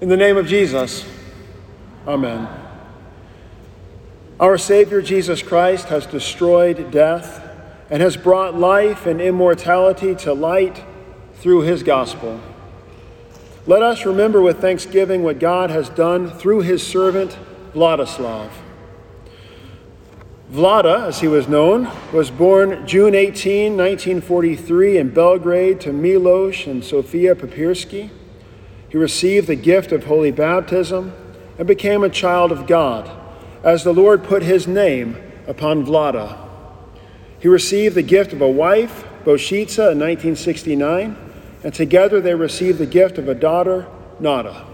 In the name of Jesus, Amen. Our Savior Jesus Christ has destroyed death and has brought life and immortality to light through his gospel. Let us remember with thanksgiving what God has done through his servant Vladislav. Vlada, as he was known, was born June 18, 1943, in Belgrade to Milos and Sofia Piperski. He received the gift of holy baptism and became a child of God, as the Lord put his name upon Vlada. He received the gift of a wife, Boshitsa, in 1969, and together they received the gift of a daughter, Nada.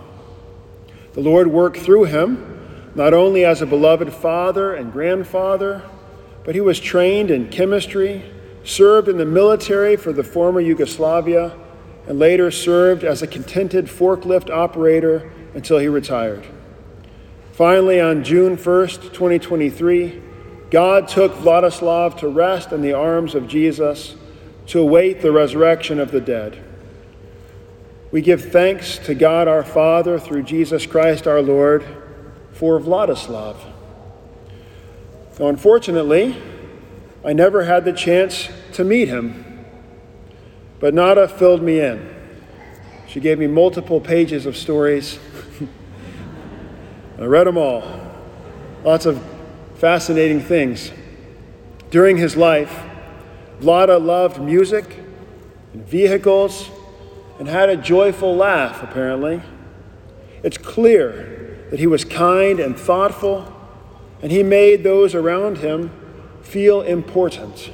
The Lord worked through him, not only as a beloved father and grandfather, but he was trained in chemistry, served in the military for the former Yugoslavia, and later served as a contented forklift operator until he retired. Finally, on June 1st, 2023, God took Vladislav to rest in the arms of Jesus to await the resurrection of the dead. We give thanks to God our Father through Jesus Christ our Lord for Vladislav. Now, unfortunately, I never had the chance to meet him but Nada filled me in. She gave me multiple pages of stories. I read them all. Lots of fascinating things. During his life, Vlada loved music and vehicles and had a joyful laugh, apparently. It's clear that he was kind and thoughtful, and he made those around him feel important.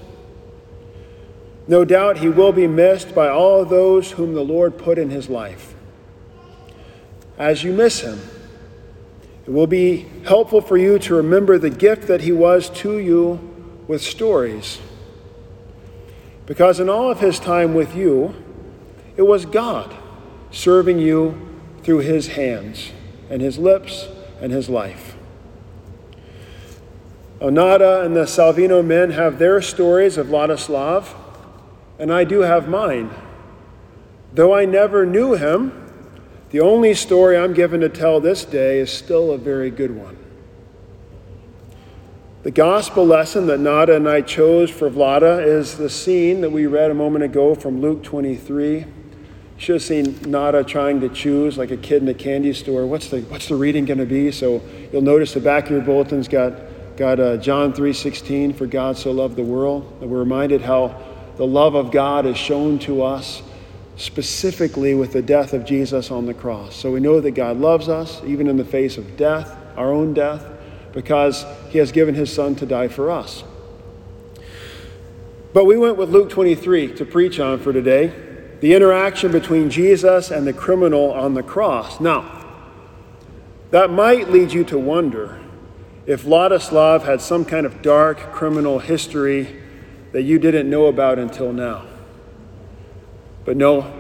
No doubt he will be missed by all those whom the Lord put in his life. As you miss him, it will be helpful for you to remember the gift that he was to you with stories. Because in all of his time with you, it was God serving you through his hands and his lips and his life. Onada and the Salvino men have their stories of Vladislav and I do have mine. Though I never knew him, the only story I'm given to tell this day is still a very good one. The gospel lesson that Nada and I chose for Vlada is the scene that we read a moment ago from Luke 23. You should have seen Nada trying to choose like a kid in a candy store. What's the, what's the reading going to be? So you'll notice the back of your bulletin's got, got uh, John 3.16, for God so loved the world. And we're reminded how the love of God is shown to us specifically with the death of Jesus on the cross. So we know that God loves us, even in the face of death, our own death, because he has given his son to die for us. But we went with Luke 23 to preach on for today the interaction between Jesus and the criminal on the cross. Now, that might lead you to wonder if Vladislav had some kind of dark criminal history that you didn't know about until now. But no,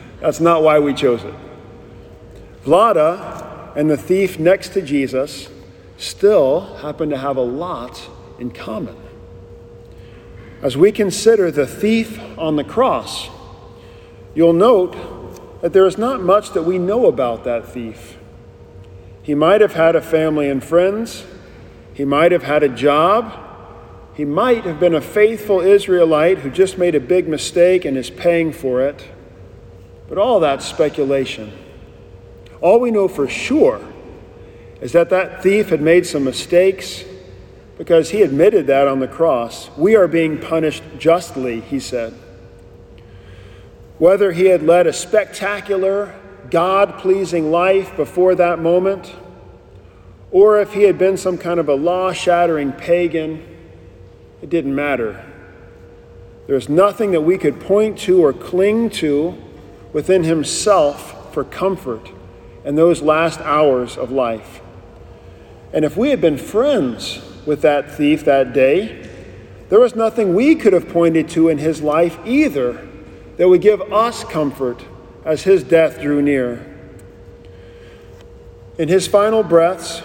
that's not why we chose it. Vlada and the thief next to Jesus still happen to have a lot in common. As we consider the thief on the cross, you'll note that there is not much that we know about that thief. He might have had a family and friends, he might have had a job, he might have been a faithful Israelite who just made a big mistake and is paying for it. But all that's speculation. All we know for sure is that that thief had made some mistakes because he admitted that on the cross. We are being punished justly, he said. Whether he had led a spectacular, God pleasing life before that moment, or if he had been some kind of a law shattering pagan it didn't matter. There's nothing that we could point to or cling to within himself for comfort in those last hours of life. And if we had been friends with that thief that day, there was nothing we could have pointed to in his life either that would give us comfort as his death drew near. In his final breaths,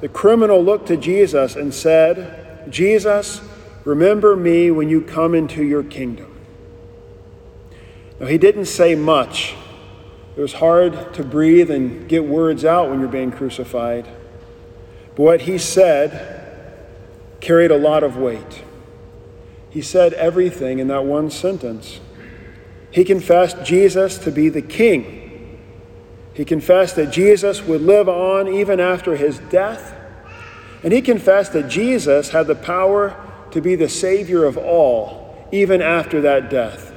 the criminal looked to Jesus and said, Jesus, Remember me when you come into your kingdom. Now, he didn't say much, It was hard to breathe and get words out when you're being crucified. But what he said carried a lot of weight. He said everything in that one sentence. He confessed Jesus to be the king. He confessed that Jesus would live on even after his death. And he confessed that Jesus had the power to be the Savior of all, even after that death.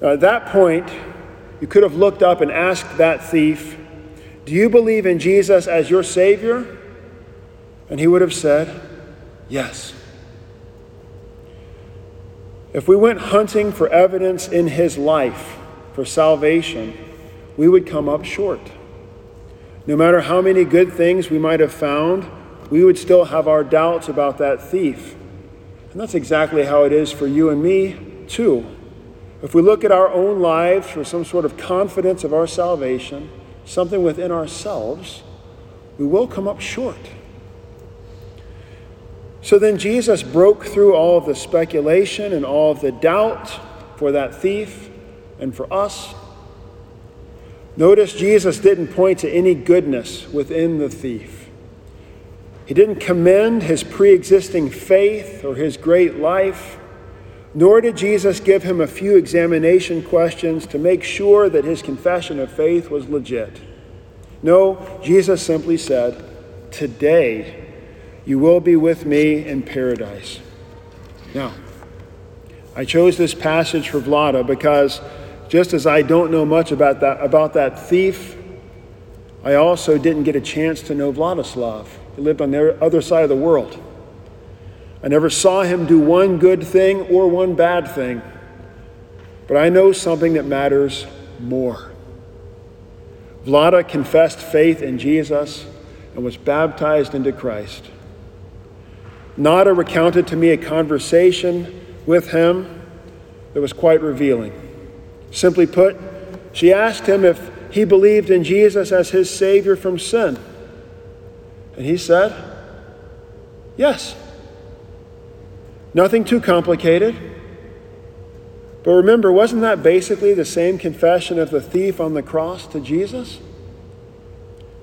Now, at that point, you could have looked up and asked that thief, Do you believe in Jesus as your Savior? And he would have said, Yes. If we went hunting for evidence in his life for salvation, we would come up short. No matter how many good things we might have found, we would still have our doubts about that thief. And that's exactly how it is for you and me, too. If we look at our own lives for some sort of confidence of our salvation, something within ourselves, we will come up short. So then Jesus broke through all of the speculation and all of the doubt for that thief and for us. Notice Jesus didn't point to any goodness within the thief. He didn't commend his pre existing faith or his great life. Nor did Jesus give him a few examination questions to make sure that his confession of faith was legit. No, Jesus simply said, Today you will be with me in paradise. Now, I chose this passage for Vlada because just as I don't know much about that, about that thief, I also didn't get a chance to know Vladislav. Lived on the other side of the world. I never saw him do one good thing or one bad thing, but I know something that matters more. Vlada confessed faith in Jesus and was baptized into Christ. Nada recounted to me a conversation with him that was quite revealing. Simply put, she asked him if he believed in Jesus as his Savior from sin. And he said, Yes. Nothing too complicated. But remember, wasn't that basically the same confession of the thief on the cross to Jesus?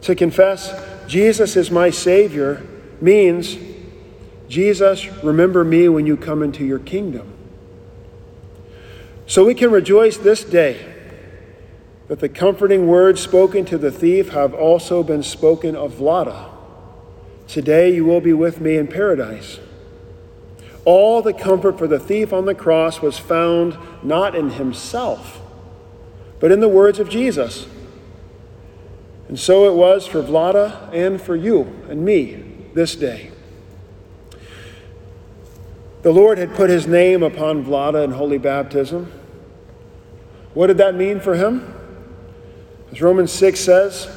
To confess, Jesus is my Savior, means, Jesus, remember me when you come into your kingdom. So we can rejoice this day that the comforting words spoken to the thief have also been spoken of Vlada. Today you will be with me in paradise. All the comfort for the thief on the cross was found not in himself, but in the words of Jesus. And so it was for Vlada and for you and me this day. The Lord had put his name upon Vlada in holy baptism. What did that mean for him? As Romans 6 says,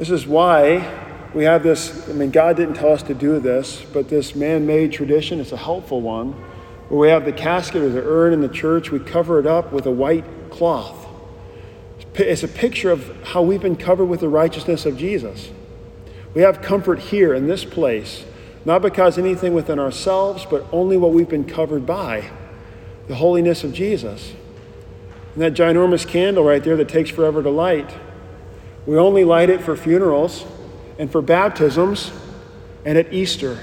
This is why we have this. I mean, God didn't tell us to do this, but this man made tradition, it's a helpful one where we have the casket or the urn in the church, we cover it up with a white cloth. It's a picture of how we've been covered with the righteousness of Jesus. We have comfort here in this place, not because anything within ourselves, but only what we've been covered by the holiness of Jesus. And that ginormous candle right there that takes forever to light, we only light it for funerals and for baptisms and at Easter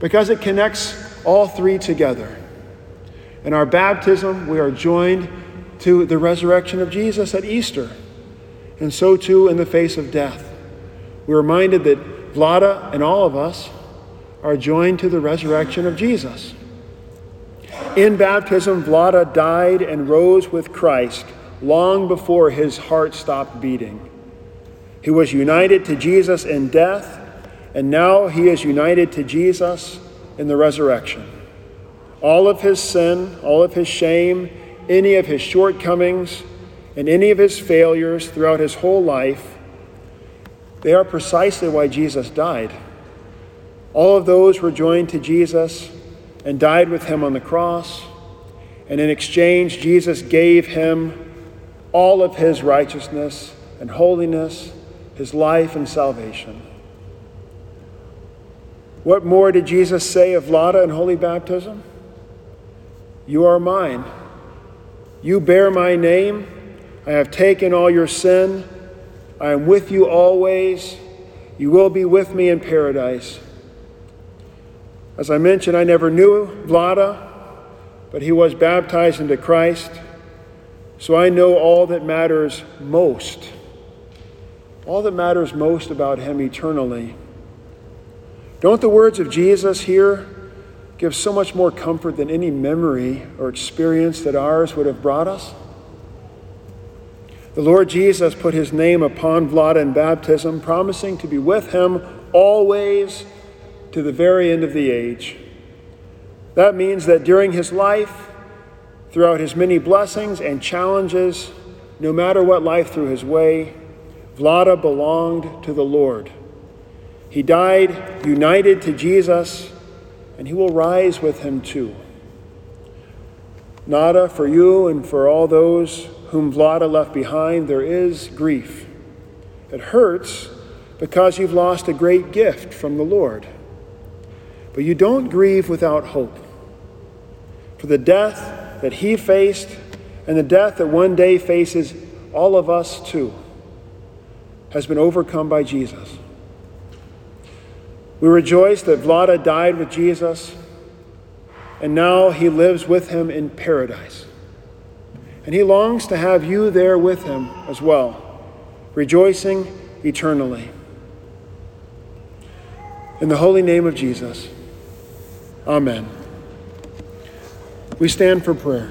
because it connects all three together. In our baptism, we are joined to the resurrection of Jesus at Easter, and so too in the face of death. We're reminded that Vlada and all of us are joined to the resurrection of Jesus. In baptism, Vlada died and rose with Christ long before his heart stopped beating. He was united to Jesus in death, and now he is united to Jesus in the resurrection. All of his sin, all of his shame, any of his shortcomings, and any of his failures throughout his whole life, they are precisely why Jesus died. All of those were joined to Jesus and died with him on the cross. And in exchange, Jesus gave him all of his righteousness and holiness, his life and salvation. What more did Jesus say of Vlada and holy baptism? You are mine. You bear my name. I have taken all your sin. I am with you always. You will be with me in paradise. As I mentioned, I never knew Vlada, but he was baptized into Christ. So I know all that matters most, all that matters most about him eternally. Don't the words of Jesus here give so much more comfort than any memory or experience that ours would have brought us? The Lord Jesus put his name upon Vlada in baptism, promising to be with him always to the very end of the age. That means that during his life, throughout his many blessings and challenges, no matter what life threw his way, Vlada belonged to the Lord. He died united to Jesus, and he will rise with him too. Nada, for you and for all those whom Vlada left behind, there is grief. It hurts because you've lost a great gift from the Lord. But you don't grieve without hope. For the death that he faced and the death that one day faces all of us too has been overcome by Jesus. We rejoice that Vlada died with Jesus and now he lives with him in paradise. And he longs to have you there with him as well, rejoicing eternally. In the holy name of Jesus. Amen. We stand for prayer.